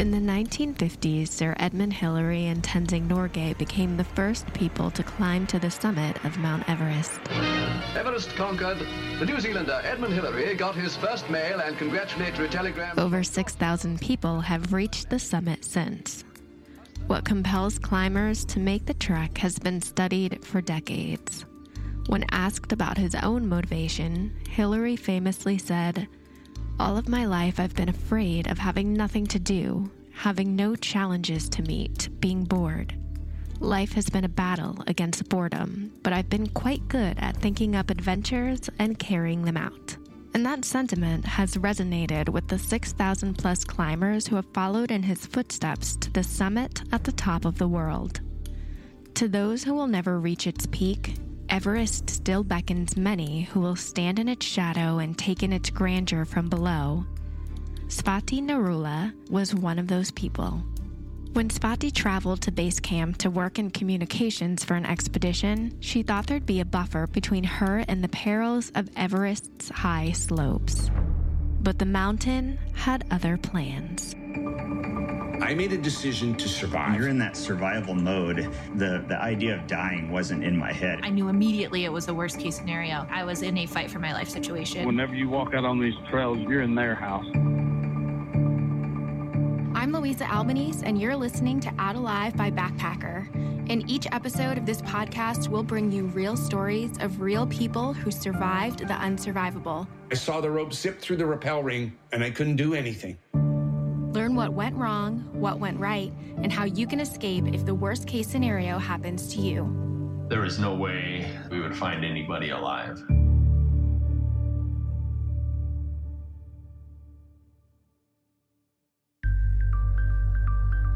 In the 1950s, Sir Edmund Hillary and Tenzing Norgay became the first people to climb to the summit of Mount Everest. Everest conquered. The New Zealander Edmund Hillary got his first mail and congratulatory telegram. Over 6,000 people have reached the summit since. What compels climbers to make the trek has been studied for decades. When asked about his own motivation, Hillary famously said, all of my life, I've been afraid of having nothing to do, having no challenges to meet, being bored. Life has been a battle against boredom, but I've been quite good at thinking up adventures and carrying them out. And that sentiment has resonated with the 6,000 plus climbers who have followed in his footsteps to the summit at the top of the world. To those who will never reach its peak, Everest still beckons many who will stand in its shadow and take in its grandeur from below. Svati Narula was one of those people. When Svati traveled to base camp to work in communications for an expedition, she thought there'd be a buffer between her and the perils of Everest's high slopes. But the mountain had other plans. I made a decision to survive. You're in that survival mode. The the idea of dying wasn't in my head. I knew immediately it was the worst case scenario. I was in a fight for my life situation. Whenever you walk out on these trails, you're in their house. I'm Louisa Albanese, and you're listening to Out Alive by Backpacker. In each episode of this podcast, we'll bring you real stories of real people who survived the unsurvivable. I saw the rope zip through the rappel ring, and I couldn't do anything. Learn what went wrong, what went right, and how you can escape if the worst case scenario happens to you. There is no way we would find anybody alive.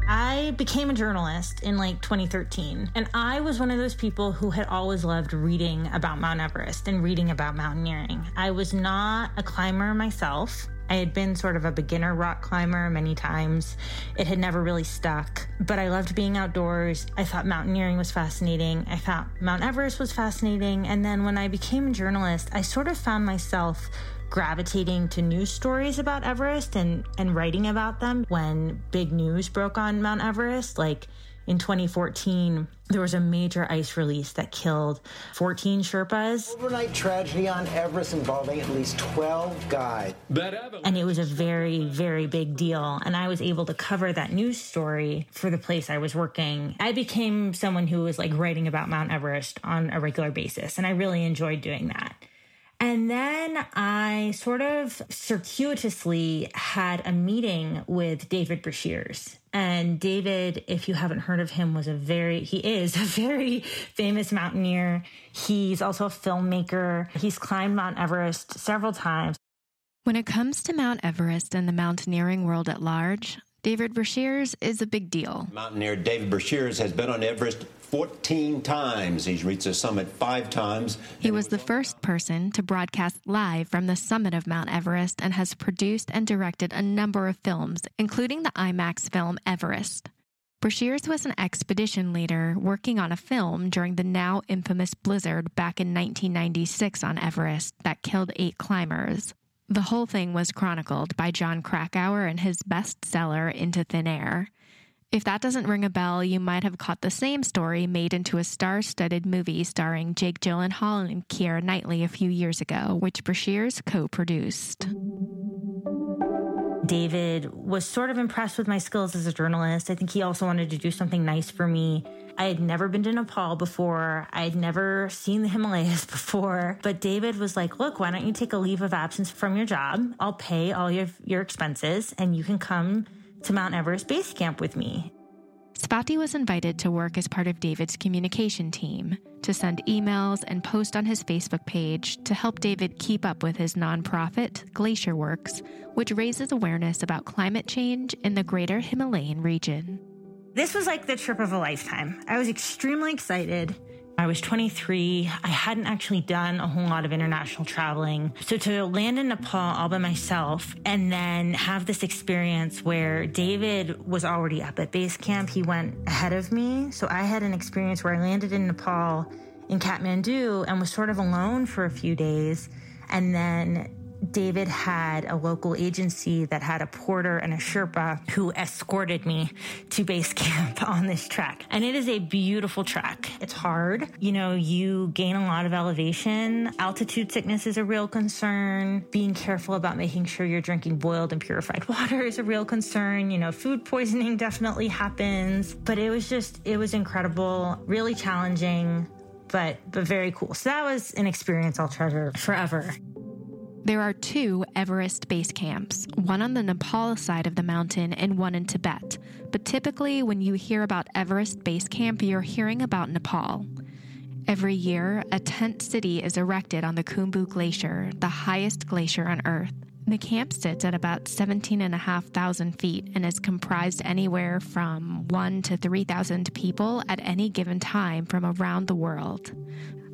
I became a journalist in like 2013, and I was one of those people who had always loved reading about Mount Everest and reading about mountaineering. I was not a climber myself. I had been sort of a beginner rock climber many times. It had never really stuck, but I loved being outdoors. I thought mountaineering was fascinating. I thought Mount Everest was fascinating. And then when I became a journalist, I sort of found myself gravitating to news stories about Everest and, and writing about them when big news broke on Mount Everest. Like in 2014, there was a major ice release that killed 14 Sherpas. Overnight tragedy on Everest involving at least 12 guys. And it was a very, very big deal. And I was able to cover that news story for the place I was working. I became someone who was like writing about Mount Everest on a regular basis. And I really enjoyed doing that. And then I sort of circuitously had a meeting with David Breashears. And David, if you haven't heard of him, was a very, he is a very famous mountaineer. He's also a filmmaker. He's climbed Mount Everest several times. When it comes to Mount Everest and the mountaineering world at large, David Breashears is a big deal. Mountaineer David Breashears has been on Everest 14 times. He's reached the summit five times. He was the first person to broadcast live from the summit of Mount Everest and has produced and directed a number of films, including the IMAX film Everest. Breashears was an expedition leader working on a film during the now infamous blizzard back in 1996 on Everest that killed eight climbers. The whole thing was chronicled by Jon Krakauer in his bestseller Into Thin Air. If that doesn't ring a bell, you might have caught the same story made into a star studded movie starring Jake Gyllenhaal and Keira Knightley a few years ago, which Breashears co produced. David was sort of impressed with my skills as a journalist. I think he also wanted to do something nice for me. I had never been to Nepal before. I had never seen the Himalayas before. But David was like, look, why don't you take a leave of absence from your job? I'll pay all your, your expenses and you can come to Mount Everest Base Camp with me. Svati was invited to work as part of David's communication team, to send emails and post on his Facebook page to help David keep up with his nonprofit, Glacier Works, which raises awareness about climate change in the greater Himalayan region. This was like the trip of a lifetime. I was extremely excited. I was 23. I hadn't actually done a whole lot of international traveling. So to land in Nepal all by myself and then have this experience where David was already up at base camp, he went ahead of me. So I had an experience where I landed in Nepal in Kathmandu and was sort of alone for a few days. And then David had a local agency that had a porter and a Sherpa who escorted me to base camp on this trek. And it is a beautiful trek. It's hard. You know, you gain a lot of elevation. Altitude sickness is a real concern. Being careful about making sure you're drinking boiled and purified water is a real concern. You know, food poisoning definitely happens. But it was just, it was incredible, really challenging, but but very cool. So that was an experience I'll treasure forever. There are two Everest base camps, one on the Nepal side of the mountain and one in Tibet. But typically, when you hear about Everest Base Camp, you're hearing about Nepal. Every year, a tent city is erected on the Khumbu Glacier, the highest glacier on Earth. The camp sits at about 17,500 feet and is comprised anywhere from 1 to 3,000 people at any given time from around the world.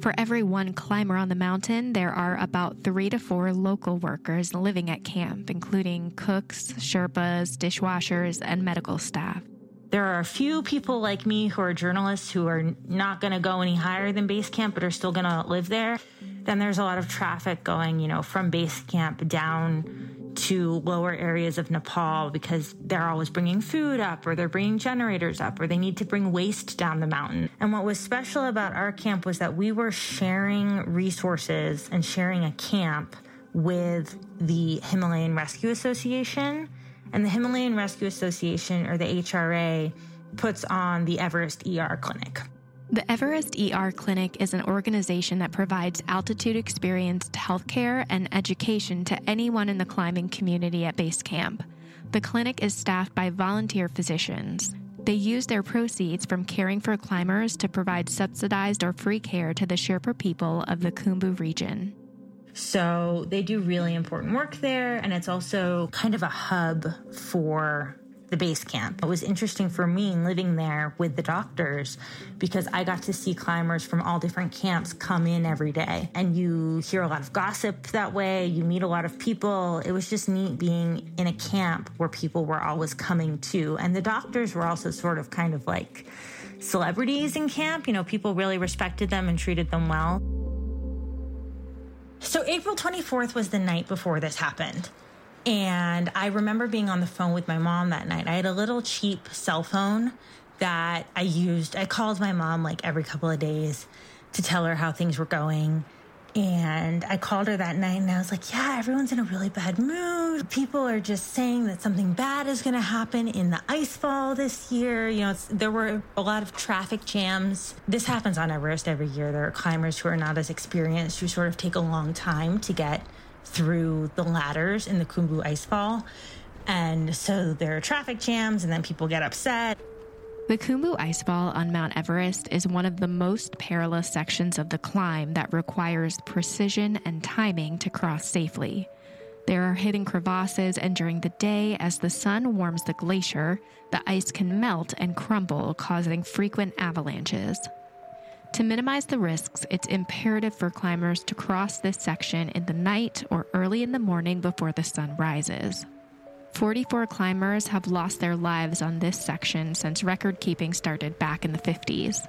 For every one climber on the mountain, there are about three to four local workers living at camp, including cooks, Sherpas, dishwashers, and medical staff. There are a few people like me who are journalists who are not going to go any higher than base camp, but are still going to live there. Then there's a lot of traffic going, you know, from base camp down to lower areas of Nepal because they're always bringing food up or they're bringing generators up or they need to bring waste down the mountain. And what was special about our camp was that we were sharing resources and sharing a camp with the Himalayan Rescue Association. And the Himalayan Rescue Association, or the HRA, puts on the Everest ER Clinic. The Everest ER Clinic is an organization that provides altitude experienced healthcare and education to anyone in the climbing community at base camp. The clinic is staffed by volunteer physicians. They use their proceeds from caring for climbers to provide subsidized or free care to the Sherpa people of the Khumbu region. So they do really important work there, and it's also kind of a hub for the base camp. It was interesting for me living there with the doctors because I got to see climbers from all different camps come in every day. And you hear a lot of gossip that way, you meet a lot of people. It was just neat being in a camp where people were always coming to. And the doctors were also sort of kind of like celebrities in camp. You know, people really respected them and treated them well. So April 24th was the night before this happened. And I remember being on the phone with my mom that night. I had a little cheap cell phone that I used. I called my mom like every couple of days to tell her how things were going. And I called her that night and I was like, Yeah, everyone's in a really bad mood. People are just saying that something bad is going to happen in the ice fall this year. You know, there were a lot of traffic jams. This happens on Everest every year. There are climbers who are not as experienced, who sort of take a long time to get through the ladders in the Khumbu Icefall. And so there are traffic jams, and then people get upset. The Khumbu Icefall on Mount Everest is one of the most perilous sections of the climb that requires precision and timing to cross safely. There are hidden crevasses, and during the day, as the sun warms the glacier, the ice can melt and crumble, causing frequent avalanches. To minimize the risks, it's imperative for climbers to cross this section in the night or early in the morning before the sun rises. 44 climbers have lost their lives on this section since record keeping started back in the 50s.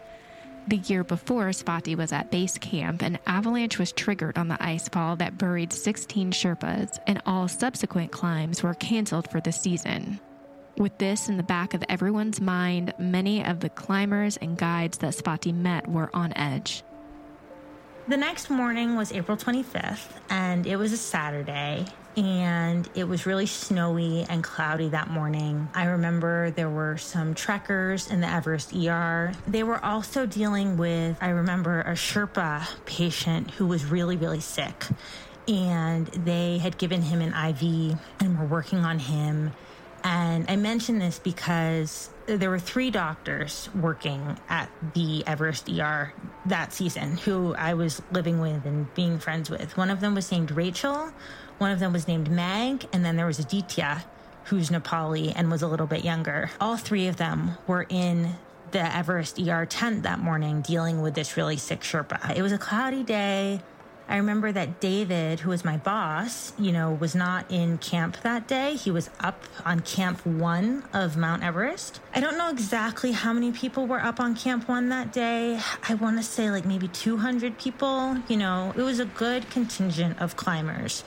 The year before Svati was at base camp, an avalanche was triggered on the ice fall that buried 16 Sherpas, and all subsequent climbs were canceled for the season. With this in the back of everyone's mind, many of the climbers and guides that Svati met were on edge. The next morning was April 25th, and it was a Saturday, and it was really snowy and cloudy that morning. I remember there were some trekkers in the Everest ER. They were also dealing with, I remember, a Sherpa patient who was really, really sick, and they had given him an IV and were working on him and I mention this because there were three doctors working at the Everest ER that season who I was living with and being friends with. One of them was named Rachel, one of them was named Meg, and then there was Aditya, who's Nepali and was a little bit younger. All three of them were in the Everest ER tent that morning dealing with this really sick Sherpa. It was a cloudy day. I remember that David, who was my boss, you know, was not in camp that day. He was up on Camp One of Mount Everest. I don't know exactly how many people were up on Camp One that day. I want to say like maybe 200 people. You know, it was a good contingent of climbers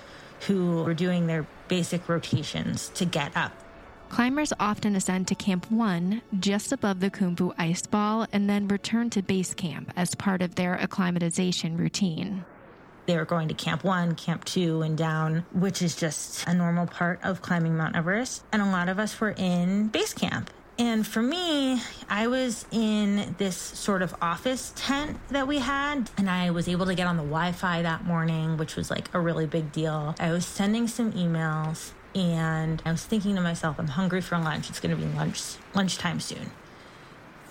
who were doing their basic rotations to get up. Climbers often ascend to Camp 1, just above the Khumbu icefall, and then return to base camp as part of their acclimatization routine. They were going to Camp 1, Camp 2, and down, which is just a normal part of climbing Mount Everest. And a lot of us were in base camp. And for me, I was in this sort of office tent that we had, and I was able to get on the Wi Fi that morning, which was like a really big deal. I was sending some emails, and I was thinking to myself, I'm hungry for lunch. It's going to be lunch lunchtime soon.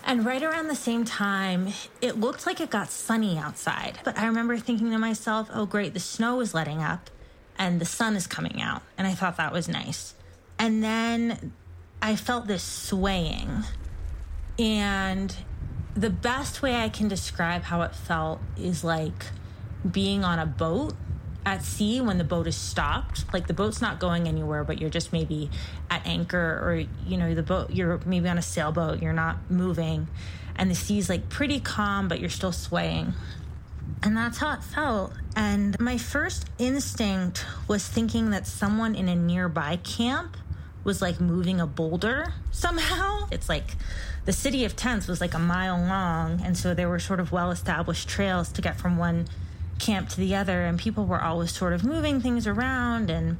And right around the same time, it looked like it got sunny outside. But I remember thinking to myself, oh, great, the snow is letting up and the sun is coming out. And I thought that was nice. And then I felt this swaying. And the best way I can describe how it felt is like being on a boat at sea when the boat is stopped. Like the boat's not going anywhere but you're just maybe at anchor or you know the boat you're maybe on a sailboat you're not moving and the sea's like pretty calm but you're still swaying. And that's how it felt. And my first instinct was thinking that someone in a nearby camp was like moving a boulder somehow. It's like the city of tents was like a mile long and so there were sort of well established trails to get from one camp to the other, and people were always sort of moving things around. And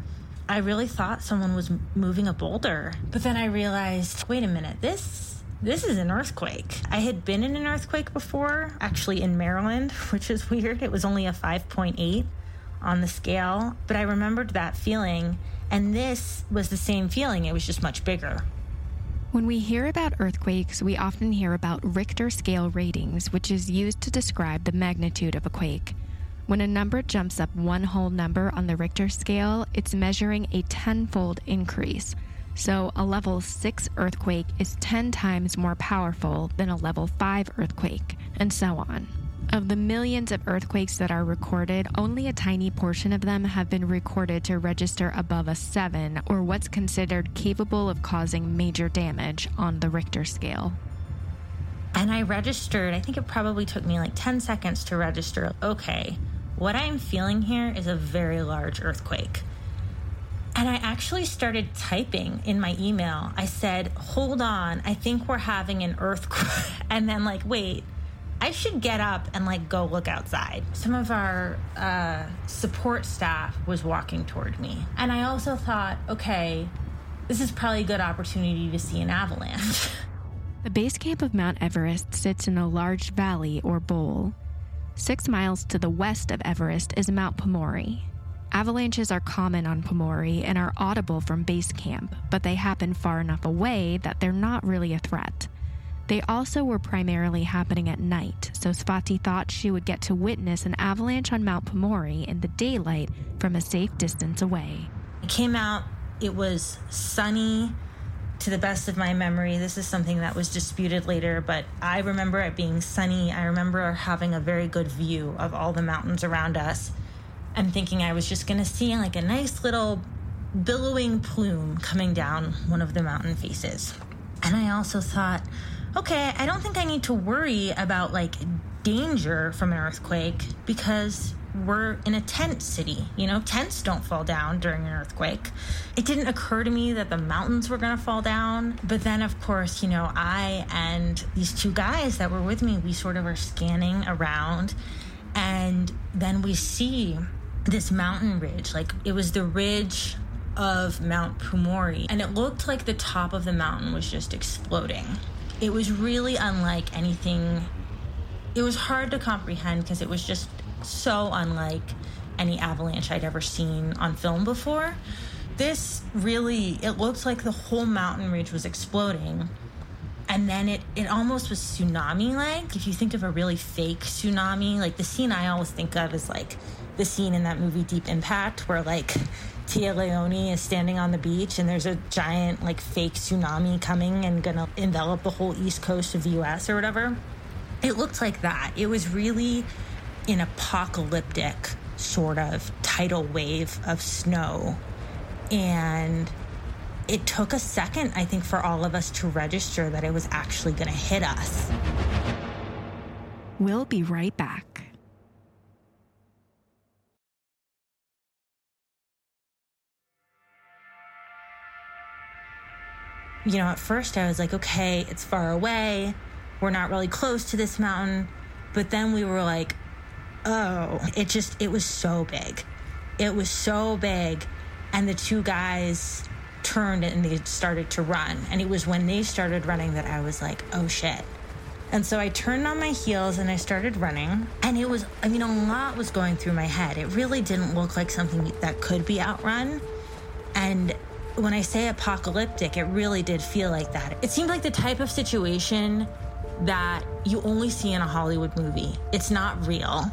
I really thought someone was moving a boulder. But then I realized wait a minute, this. This is an earthquake. I had been in an earthquake before, actually in Maryland, which is weird. It was only a 5.8 on the scale, but I remembered that feeling, and this was the same feeling. It was just much bigger. When we hear about earthquakes, we often hear about Richter scale ratings, which is used to describe the magnitude of a quake. When a number jumps up one whole number on the Richter scale, it's measuring a tenfold increase. So, a level 6 earthquake is 10 times more powerful than a level 5 earthquake, and so on. Of the millions of earthquakes that are recorded, only a tiny portion of them have been recorded to register above a 7, or what's considered capable of causing major damage on the Richter scale. And I registered, I think it probably took me like 10 seconds to register. Okay, what I'm feeling here is a very large earthquake. And I actually started typing in my email. I said, Hold on, I think we're having an earthquake. And then, like, wait, I should get up and like go look outside. Some of our uh, support staff was walking toward me. And I also thought, okay, this is probably a good opportunity to see an avalanche. The base camp of Mount Everest sits in a large valley or bowl. Six miles to the west of Everest is Mount Pumori. Avalanches are common on Pumori and are audible from base camp, but they happen far enough away that they're not really a threat. They also were primarily happening at night, so Svati thought she would get to witness an avalanche on Mount Pumori in the daylight from a safe distance away. It came out, it was sunny, to the best of my memory, this is something that was disputed later, but I remember it being sunny. I remember having a very good view of all the mountains around us I'm thinking I was just going to see like a nice little billowing plume coming down one of the mountain faces. And I also thought, okay, I don't think I need to worry about like danger from an earthquake because we're in a tent city. You know, tents don't fall down during an earthquake. It didn't occur to me that the mountains were going to fall down. But then, of course, you know, I and these two guys that were with me, we sort of are scanning around. And then we see this mountain ridge. Like it was the ridge of Mount Pumori. And it looked like the top of the mountain was just exploding. It was really unlike anything. It was hard to comprehend because it was just so unlike any avalanche I'd ever seen on film before. This really, it looked like the whole mountain ridge was exploding. And then it, it almost was tsunami like. If you think of a really fake tsunami, like the scene I always think of is like the scene in that movie Deep Impact where like Téa Leoni is standing on the beach and there's a giant like fake tsunami coming and gonna envelop the whole east coast of the US or whatever. It looked like that. It was really an apocalyptic sort of tidal wave of snow. And it took a second, I think, for all of us to register that it was actually going to hit us. We'll be right back. You know, at first I was like, okay, it's far away. We're not really close to this mountain. But then we were like, oh, it just, it was so big. It was so big. And the two guys turned and they started to run. And it was when they started running that I was like, oh shit. And so I turned on my heels and I started running. And it was, I mean, a lot was going through my head. It really didn't look like something that could be outrun. And when I say apocalyptic, it really did feel like that. It seemed like the type of situation that you only see in a Hollywood movie. It's not real,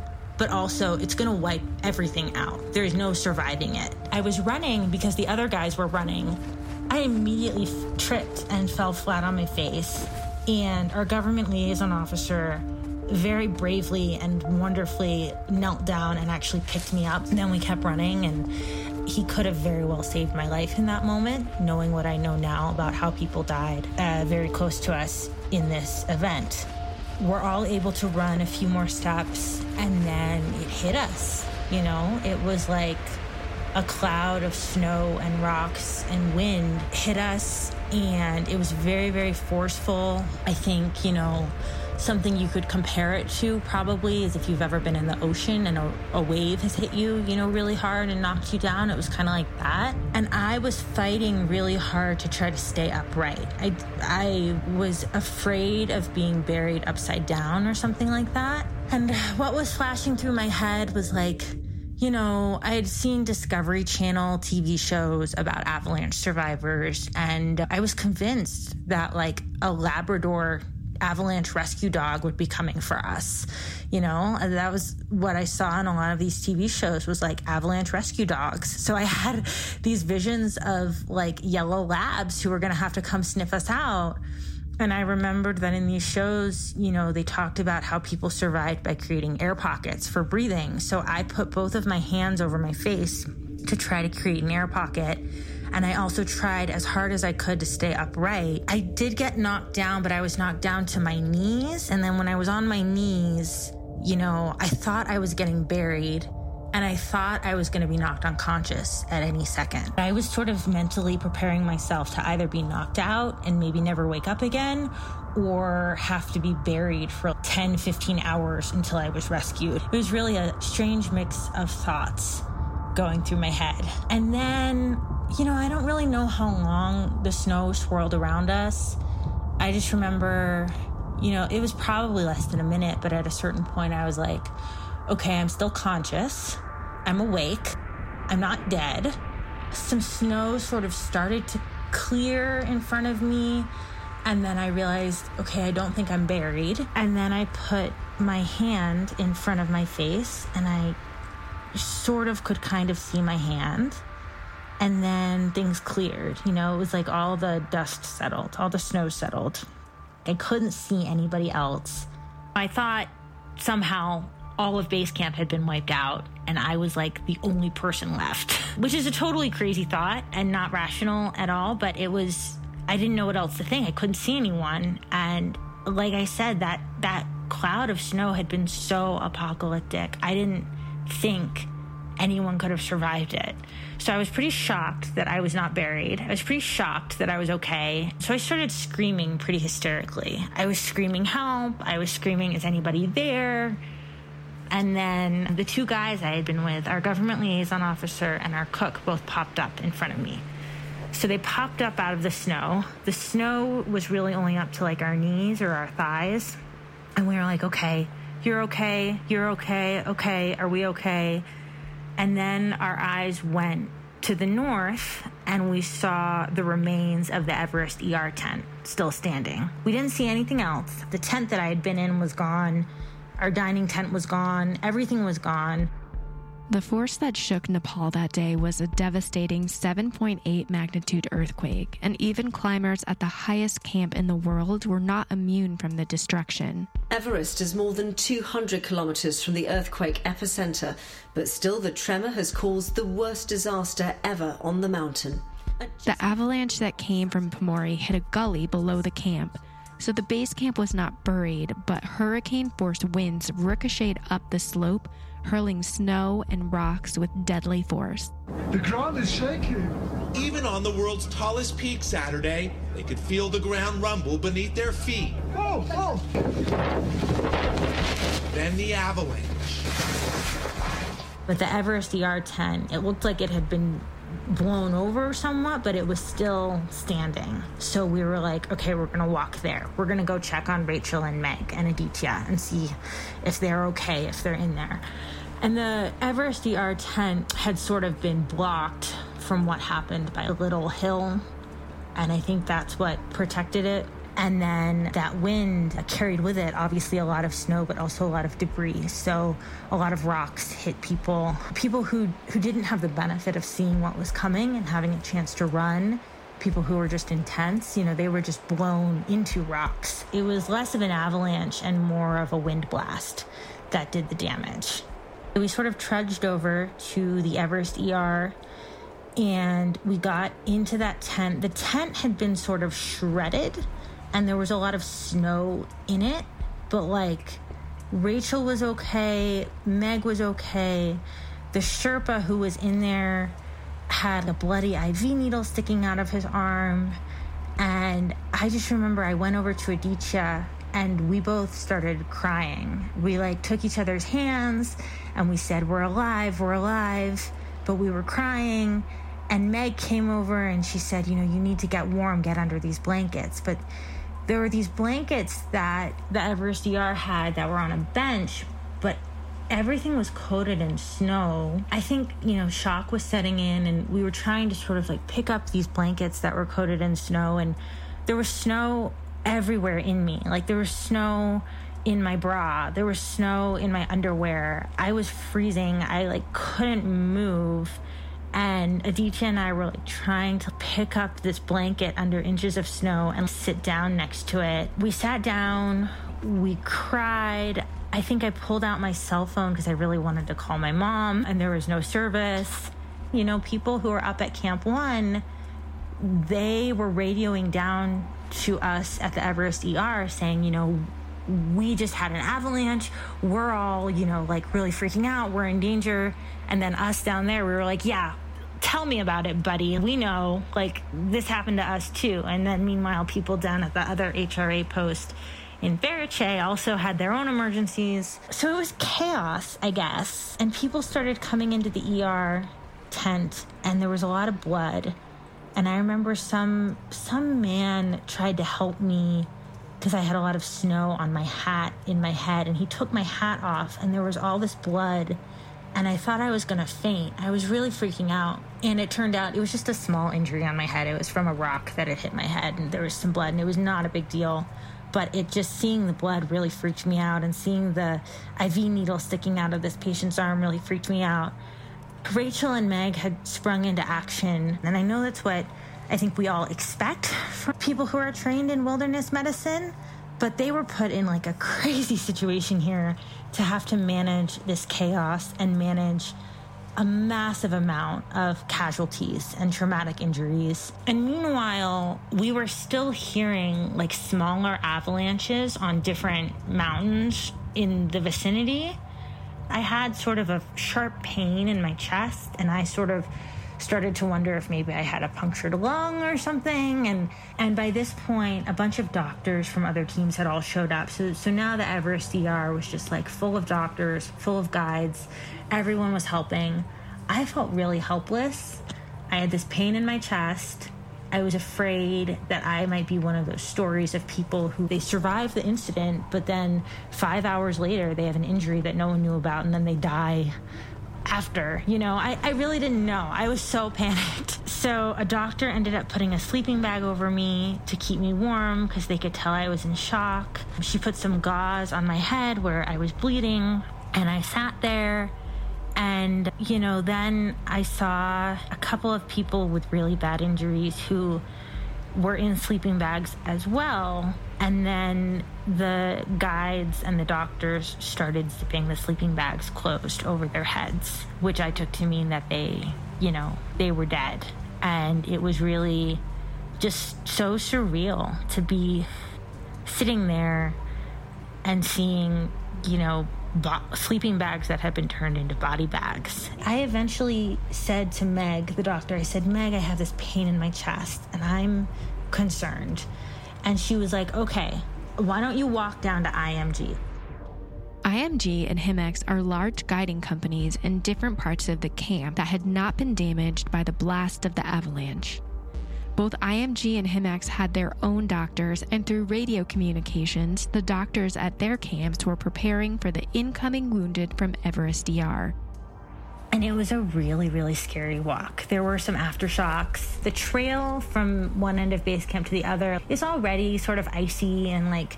but also it's gonna wipe everything out. There's no surviving it. I was running because the other guys were running. I immediately f- tripped and fell flat on my face. And our government liaison officer very bravely and wonderfully knelt down and actually picked me up. And then we kept running and he could have very well saved my life in that moment, knowing what I know now about how people died uh, very close to us in this event. We're all able to run a few more steps, and then it hit us. You know, it was like a cloud of snow and rocks and wind hit us, and it was very, very forceful. I think, you know, something you could compare it to probably is if you've ever been in the ocean and a, a wave has hit you, you know, really hard and knocked you down. It was kind of like that. And I was fighting really hard to try to stay upright. I, I was afraid of being buried upside down or something like that. And what was flashing through my head was like, you know, I had seen Discovery Channel TV shows about avalanche survivors, and I was convinced that like a Labrador avalanche rescue dog would be coming for us you know? And that was what i saw in a lot of these tv shows was like avalanche rescue dogs. So i had these visions of like yellow labs who were going to have to come sniff us out. And I remembered that in these shows, you know, they talked about how people survived by creating air pockets for breathing. So I put both of my hands over my face to try to create an air pocket and I also tried as hard as I could to stay upright. I did get knocked down, but I was knocked down to my knees. And then when I was on my knees, you know, I thought I was getting buried and I thought I was going to be knocked unconscious at any second. I was sort of mentally preparing myself to either be knocked out and maybe never wake up again or have to be buried for 10, 15 hours until I was rescued. It was really a strange mix of thoughts going through my head. And then you know, I don't really know how long the snow swirled around us. I just remember, you know, it was probably less than a minute, but at a certain point, I was like, okay, I'm still conscious. I'm awake. I'm not dead. Some snow sort of started to clear in front of me. And then I realized, okay, I don't think I'm buried. And then I put my hand in front of my face and I sort of could kind of see my hand and then things cleared. You know, it was like all the dust settled, all the snow settled. I couldn't see anybody else. I thought somehow all of base camp had been wiped out and I was like the only person left, which is a totally crazy thought and not rational at all. But it was, I didn't know what else to think. I couldn't see anyone. And like I said, that, that cloud of snow had been so apocalyptic. I didn't think anyone could have survived it. So I was pretty shocked that I was not buried. I was pretty shocked that I was okay. So I started screaming pretty hysterically. I was screaming, help. I was screaming, is anybody there? And then the two guys I had been with, our government liaison officer and our cook, both popped up in front of me. So they popped up out of the snow. The snow was really only up to like our knees or our thighs. And we were like, okay, you're okay, you're okay, okay, are we okay? And then our eyes went to the north and we saw the remains of the Everest ER tent still standing. We didn't see anything else. The tent that I had been in was gone. Our dining tent was gone. Everything was gone. The force that shook Nepal that day was a devastating 7.8 magnitude earthquake, and even climbers at the highest camp in the world were not immune from the destruction. Everest is more than 200 kilometers from the earthquake epicenter, but still the tremor has caused the worst disaster ever on the mountain. The avalanche that came from Pumori hit a gully below the camp, so the base camp was not buried, but hurricane force winds ricocheted up the slope hurling snow and rocks with deadly force. The ground is shaking. Even on the world's tallest peak Saturday, they could feel the ground rumble beneath their feet. Oh, oh. Then the avalanche. But the Everest ER10, it looked like it had been blown over somewhat, but it was still standing. So we were like, okay, we're gonna walk there. We're gonna go check on Rachel and Meg and Aditya and see if they're okay, if they're in there. And the Everest ER tent had sort of been blocked from what happened by a little hill. And I think that's what protected it and then that wind carried with it, obviously, a lot of snow, but also a lot of debris. So a lot of rocks hit people. People who, who didn't have the benefit of seeing what was coming and having a chance to run. People who were just intense, you know, they were just blown into rocks. It was less of an avalanche and more of a wind blast that did the damage. We sort of trudged over to the Everest ER and we got into that tent. The tent had been sort of shredded and there was a lot of snow in it, but like Rachel was okay, Meg was okay. The Sherpa who was in there had a bloody IV needle sticking out of his arm. And I just remember I went over to Aditya and we both started crying. We like took each other's hands and we said, We're alive, we're alive. But we were crying. And Meg came over and she said, You know, you need to get warm, get under these blankets. But there were these blankets that the Everest ER had that were on a bench, but everything was coated in snow. I think, you know, shock was setting in and we were trying to sort of like pick up these blankets that were coated in snow and there was snow everywhere in me. Like there was snow in my bra, there was snow in my underwear. I was freezing. I like couldn't move. And Aditya and I were like trying to pick up this blanket under inches of snow and sit down next to it. We sat down, we cried. I think I pulled out my cell phone because I really wanted to call my mom, and there was no service. You know, people who were up at Camp One, they were radioing down to us at the Everest ER saying, you know, we just had an avalanche. We're all, you know, like really freaking out. We're in danger. And then us down there, we were like, yeah, tell me about it, buddy. We know, like, this happened to us too. And then meanwhile, people down at the other HRA post in Pheriche also had their own emergencies. So it was chaos, I guess. And people started coming into the ER tent, and there was a lot of blood. And I remember some some man tried to help me because I had a lot of snow on my hat in my head, and he took my hat off, and there was all this blood and I thought I was going to faint. I was really freaking out. And it turned out it was just a small injury on my head. It was from a rock that had hit my head, and there was some blood, and it was not a big deal. But it just seeing the blood really freaked me out, and seeing the IV needle sticking out of this patient's arm really freaked me out. Rachel and Meg had sprung into action, and I know that's what I think we all expect from people who are trained in wilderness medicine but they were put in like a crazy situation here to have to manage this chaos and manage a massive amount of casualties and traumatic injuries. And meanwhile, we were still hearing like smaller avalanches on different mountains in the vicinity. I had sort of a sharp pain in my chest, and I sort of started to wonder if maybe I had a punctured lung or something. And and by this point, a bunch of doctors from other teams had all showed up. So so now the Everest ER was just like full of doctors, full of guides. Everyone was helping. I felt really helpless. I had this pain in my chest. I was afraid that I might be one of those stories of people who they survive the incident, but then five hours later they have an injury that no one knew about and then they die after. You know, I, I really didn't know. I was so panicked. So a doctor ended up putting a sleeping bag over me to keep me warm because they could tell I was in shock. She put some gauze on my head where I was bleeding, and I sat there And, you know, then I saw a couple of people with really bad injuries who were in sleeping bags as well. And then the guides and the doctors started zipping the sleeping bags closed over their heads, which I took to mean that they, you know, they were dead. And it was really just so surreal to be sitting there and seeing, you know, bo- sleeping bags that had been turned into body bags. I eventually said to Meg, the doctor, I said, Meg, I have this pain in my chest and I'm concerned. And she was like, okay, why don't you walk down to IMG? IMG and Himex are large guiding companies in different parts of the camp that had not been damaged by the blast of the avalanche. Both IMG and Himex had their own doctors, and through radio communications, the doctors at their camps were preparing for the incoming wounded from Everest DR. And it was a really, really scary walk. There were some aftershocks. The trail from one end of base camp to the other is already sort of icy and like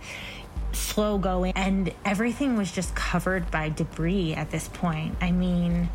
slow going, and everything was just covered by debris at this point. I mean,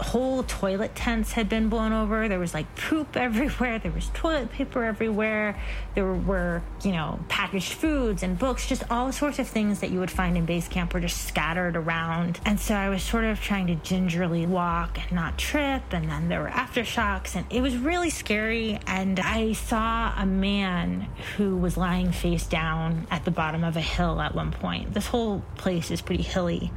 whole toilet tents had been blown over. There was like poop everywhere. There was toilet paper everywhere. There were, you know, packaged foods and books, just all sorts of things that you would find in base camp were just scattered around. And so I was sort of trying to gingerly walk and not trip. And then there were aftershocks, and it was really scary. And I saw a man who was lying face down at the bottom of a hill at one point. This whole place is pretty hilly.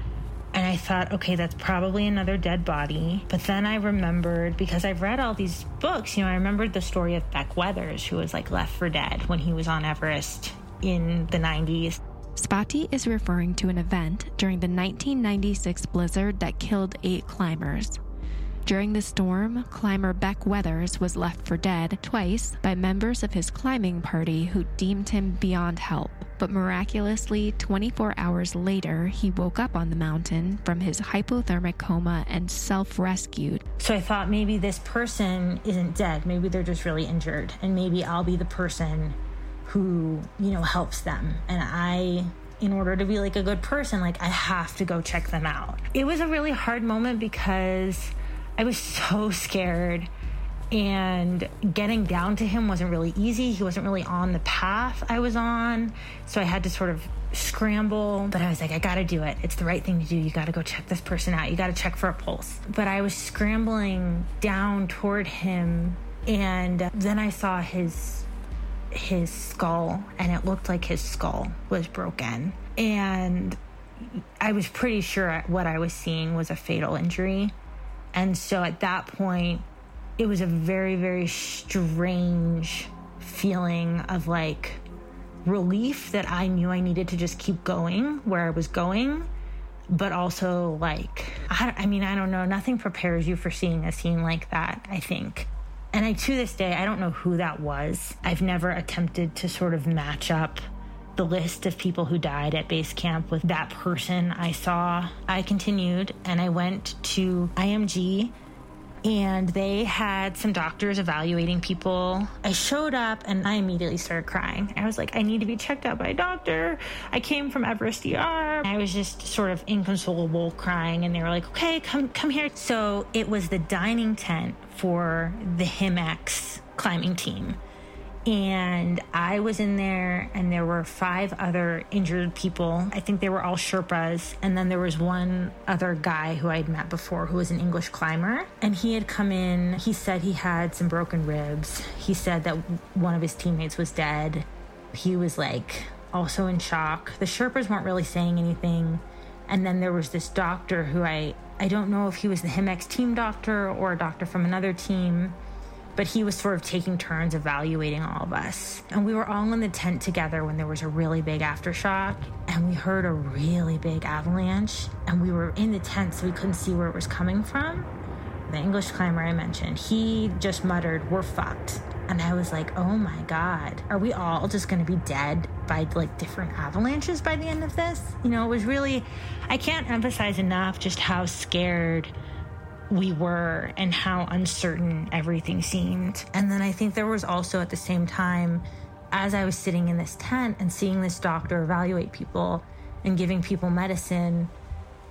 And I thought, okay, that's probably another dead body. But then I remembered, because I've read all these books, you know, I remembered the story of Beck Weathers, who was like left for dead when he was on Everest in the 90s. Svati is referring to an event during the 1996 blizzard that killed eight climbers. During the storm, climber Beck Weathers was left for dead twice by members of his climbing party who deemed him beyond help. But miraculously, 24 hours later, he woke up on the mountain from his hypothermic coma and self rescued. So I thought maybe this person isn't dead. Maybe they're just really injured. And maybe I'll be the person who, you know, helps them. And I in order to be like a good person, like I have to go check them out. It was a really hard moment because I was so scared. And getting down to him wasn't really easy. He wasn't really on the path I was on. So I had to sort of scramble. But I was like, I gotta do it. It's the right thing to do. You gotta go check this person out. You gotta check for a pulse. But I was scrambling down toward him. And then I saw his his skull and it looked like his skull was broken and i was pretty sure what i was seeing was a fatal injury and so at that point, it was a very, very strange feeling of like relief that I knew I needed to just keep going where I was going. But also, like, I, I mean, I don't know, nothing prepares you for seeing a scene like that, I think. And I, to this day, I don't know who that was. I've never attempted to sort of match up the list of people who died at base camp with that person I saw. I continued and I went to IMG and they had some doctors evaluating people. I showed up and I immediately started crying. I was like, I need to be checked out by a doctor. I came from Everest DR. I was just sort of inconsolable crying and they were like, okay, come come here. So it was the dining tent for the Himex climbing team and I was in there, and there were five other injured people. I think they were all Sherpas. And then there was one other guy who I'd met before who was an English climber. And he had come in, he said he had some broken ribs. He said that one of his teammates was dead. He was like also in shock. The Sherpas weren't really saying anything. And then there was this doctor who I, I don't know if he was the Himex team doctor or a doctor from another team but he was sort of taking turns evaluating all of us. And we were all in the tent together when there was a really big aftershock, and we heard a really big avalanche, and we were in the tent so we couldn't see where it was coming from. The English climber I mentioned, he just muttered, We're fucked. And I was like, oh my God, are we all just gonna be dead by like different avalanches by the end of this? You know, it was really, I can't emphasize enough just how scared we were and how uncertain everything seemed. And then I think there was also at the same time, as I was sitting in this tent and seeing this doctor evaluate people and giving people medicine,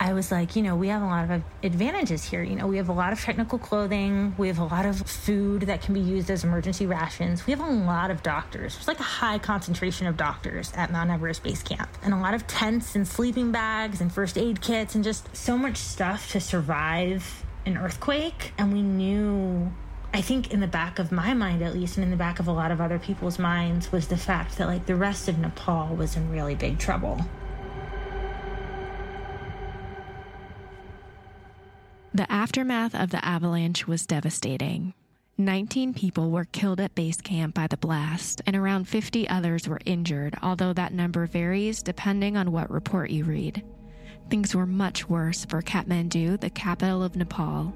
I was like, you know, we have a lot of advantages here. You know, we have a lot of technical clothing, we have a lot of food that can be used as emergency rations, we have a lot of doctors. There's like a high concentration of doctors at Mount Everest Base Camp, and a lot of tents and sleeping bags and first aid kits, and just so much stuff to survive an earthquake. And we knew I think in the back of my mind, at least, and in the back of a lot of other people's minds, was the fact that like the rest of Nepal was in really big trouble. The aftermath of the avalanche was devastating. 19 people were killed at base camp by the blast, and around 50 others were injured, although that number varies depending on what report you read. Things were much worse for Kathmandu, the capital of Nepal.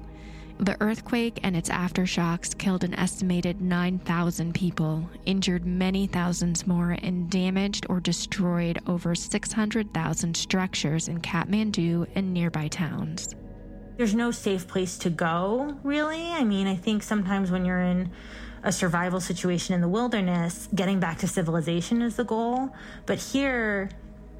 The earthquake and its aftershocks killed an estimated 9,000 people, injured many thousands more, and damaged or destroyed over 600,000 structures in Kathmandu and nearby towns. There's no safe place to go, really. I mean, I think sometimes when you're in a survival situation in the wilderness, getting back to civilization is the goal. But here,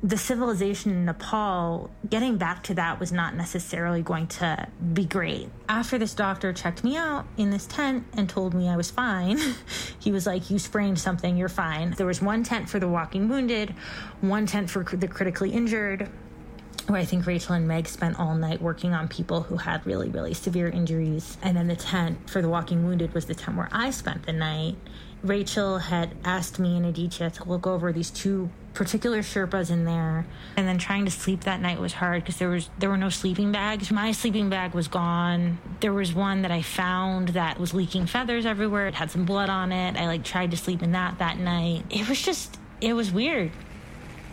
the civilization in Nepal, getting back to that was not necessarily going to be great. After this doctor checked me out in this tent and told me I was fine, he was like, You sprained something, you're fine. There was one tent for the walking wounded, one tent for the critically injured. Where I think Rachel and Meg spent all night working on people who had really, really severe injuries. And then the tent for the walking wounded was the tent where I spent the night. Rachel had asked me and Aditya to look over these two particular Sherpas in there. And then trying to sleep that night was hard because there was there were no sleeping bags. My sleeping bag was gone. There was one that I found that was leaking feathers everywhere. It had some blood on it. I like tried to sleep in that that night. It was just it was weird.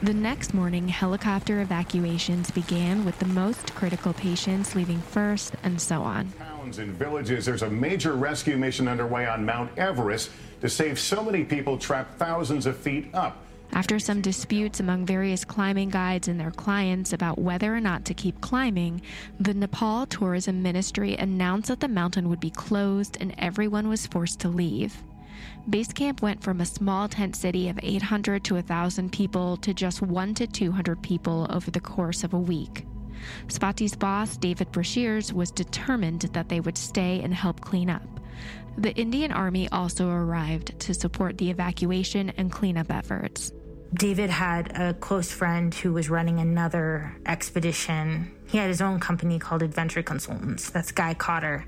The next morning, helicopter evacuations began with the most critical patients leaving first and so on. Towns and villages, there's a major rescue mission underway on Mount Everest to save so many people trapped thousands of feet up. After some disputes among various climbing guides and their clients about whether or not to keep climbing, the Nepal Tourism Ministry announced that the mountain would be closed and everyone was forced to leave. Base camp went from a small tent city of 800 to 1,000 people to just 1 to 200 people over the course of a week. Svati's boss, David Breashears, was determined that they would stay and help clean up. The Indian Army also arrived to support the evacuation and cleanup efforts. David had a close friend who was running another expedition. He had his own company called Adventure Consultants. That's Guy Cotter.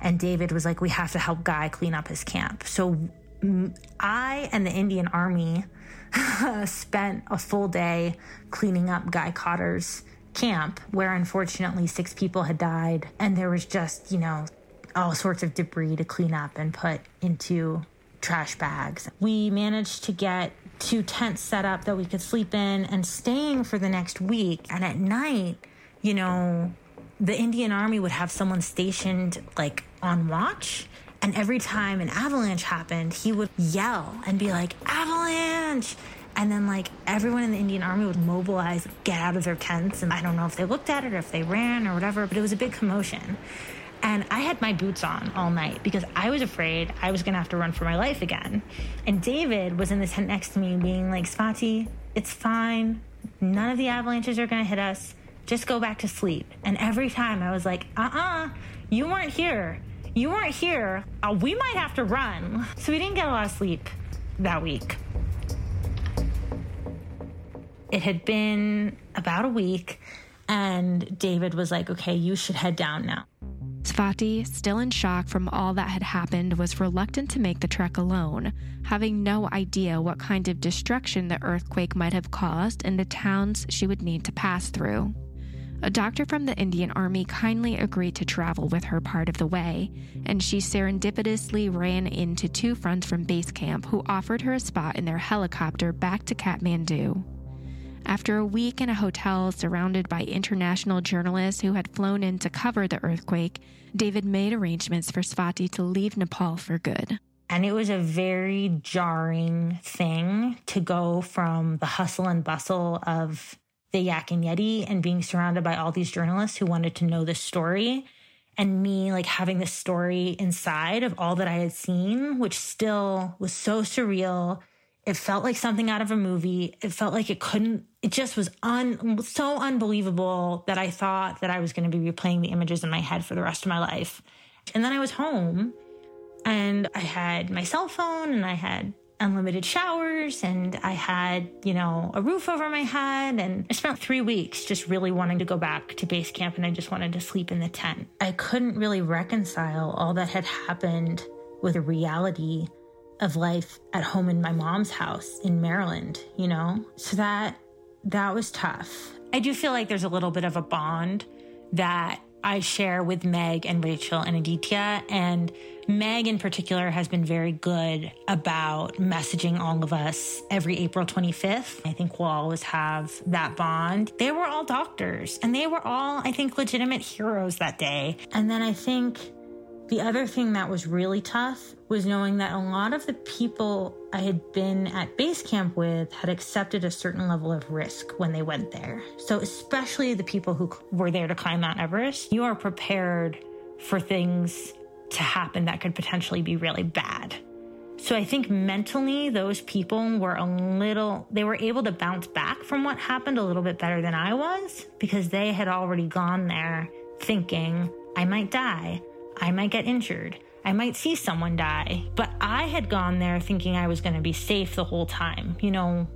And David was like, We have to help Guy clean up his camp. So I and the Indian Army spent a full day cleaning up Guy Cotter's camp, where unfortunately six people had died. And there was just, you know, all sorts of debris to clean up and put into trash bags. We managed to get two tents set up that we could sleep in and staying for the next week. And at night, you know, the Indian Army would have someone stationed like on watch. And every time an avalanche happened, he would yell and be like, Avalanche! And then, like, everyone in the Indian Army would mobilize, get out of their tents. And I don't know if they looked at it or if they ran or whatever, but it was a big commotion. And I had my boots on all night because I was afraid I was going to have to run for my life again. And David was in the tent next to me being like, Svati, it's fine. None of the avalanches are going to hit us. Just go back to sleep. And every time I was like, uh uh-uh, uh, you weren't here. You weren't here. Uh, we might have to run. So we didn't get a lot of sleep that week. It had been about a week, and David was like, okay, you should head down now. Svati, still in shock from all that had happened, was reluctant to make the trek alone, having no idea what kind of destruction the earthquake might have caused in the towns she would need to pass through. A doctor from the Indian Army kindly agreed to travel with her part of the way, and she serendipitously ran into two friends from base camp who offered her a spot in their helicopter back to Kathmandu. After a week in a hotel surrounded by international journalists who had flown in to cover the earthquake, David made arrangements for Svati to leave Nepal for good. And it was a very jarring thing to go from the hustle and bustle of the Yak and Yeti and being surrounded by all these journalists who wanted to know the story and me like having this story inside of all that I had seen, which still was so surreal It felt like something out of a movie. It felt like it couldn't, it just was un, so unbelievable that I thought that I was going to be replaying the images in my head for the rest of my life. And then I was home and I had my cell phone and I had unlimited showers and I had, you know, a roof over my head. And I spent three weeks just really wanting to go back to base camp and I just wanted to sleep in the tent. I couldn't really reconcile all that had happened with the reality of life at home in my mom's house in Maryland, you know? So that that was tough. I do feel like there's a little bit of a bond that I share with Meg and Rachel and Aditya. And Meg, in particular, has been very good about messaging all of us every April 25th. I think we'll always have that bond. They were all doctors and they were all, I think, legitimate heroes that day. And then I think the other thing that was really tough was knowing that a lot of the people I had been at base camp with had accepted a certain level of risk when they went there. So, especially the people who were there to climb Mount Everest, you are prepared for things to happen that could potentially be really bad. So, I think mentally, those people were a little, they were able to bounce back from what happened a little bit better than I was because they had already gone there thinking, I might die. I might get injured. I might see someone die. But I had gone there thinking I was going to be safe the whole time. You know,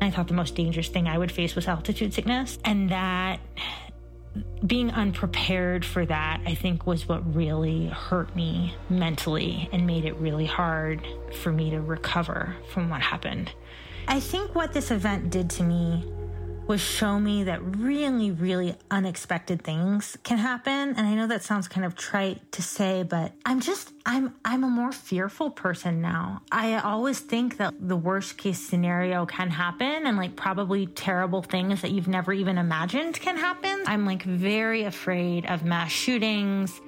I thought the most dangerous thing I would face was altitude sickness. And that being unprepared for that, I think, was what really hurt me mentally and made it really hard for me to recover from what happened. I think what this event did to me was show me that really, really unexpected things can happen. And I know that sounds kind of trite to say, but I'm just, I'm, I'm a more fearful person now. I always think that the worst case scenario can happen and like probably terrible things that you've never even imagined can happen. I'm like very afraid of mass shootings,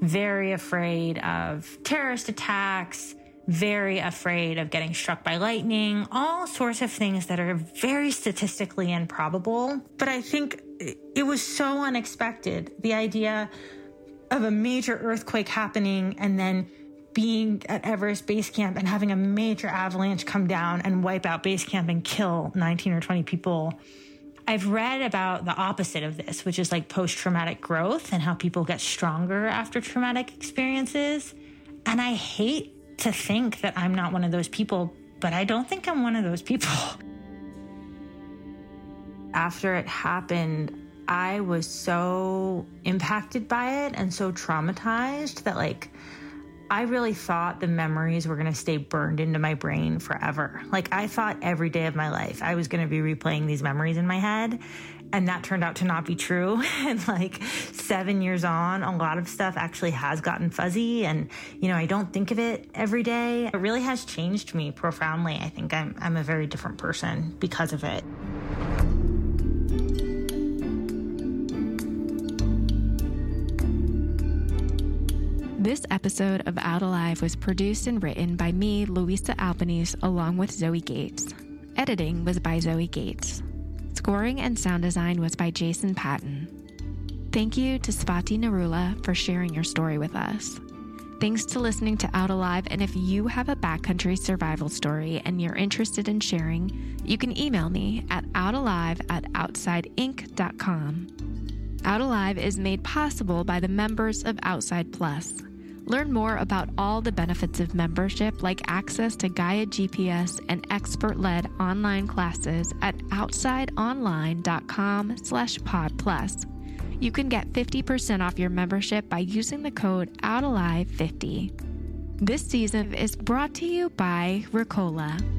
very afraid of terrorist attacks very afraid of getting struck by lightning, all sorts of things that are very statistically improbable. But I think it was so unexpected. The idea of a major earthquake happening and then being at Everest Base Camp and having a major avalanche come down and wipe out base camp and kill 19 or 20 people. I've read about the opposite of this, which is like post traumatic growth and how people get stronger after traumatic experiences. And I hate to think that I'm not one of those people, but I don't think I'm one of those people. After it happened, I was so impacted by it and so traumatized that, like, I really thought the memories were going to stay burned into my brain forever. Like, I thought every day of my life I was going to be replaying these memories in my head and that turned out to not be true. And like 7 years on a lot of stuff actually has gotten fuzzy. And you know I don't think of it every day. It really has changed me profoundly. I think I'm I'm a very different person because of it. This episode of Out Alive was produced and written by me, Louisa Albanese, along with Zoe Gates. Editing was by Zoe Gates. Scoring and sound design was by Jason Patton. Thank you to Svati Narula for sharing your story with us. Thanks to listening to Out Alive, and if you have a backcountry survival story and you're interested in sharing, you can email me at outalive at outsideinc.com. Out Alive is made possible by the members of Outside Plus. Learn more about all the benefits of membership, like access to Gaia GPS and expert-led online classes at outsideonline.com slash podplus. You can get 50% off your membership by using the code OUTALIVE50. This season is brought to you by Ricola.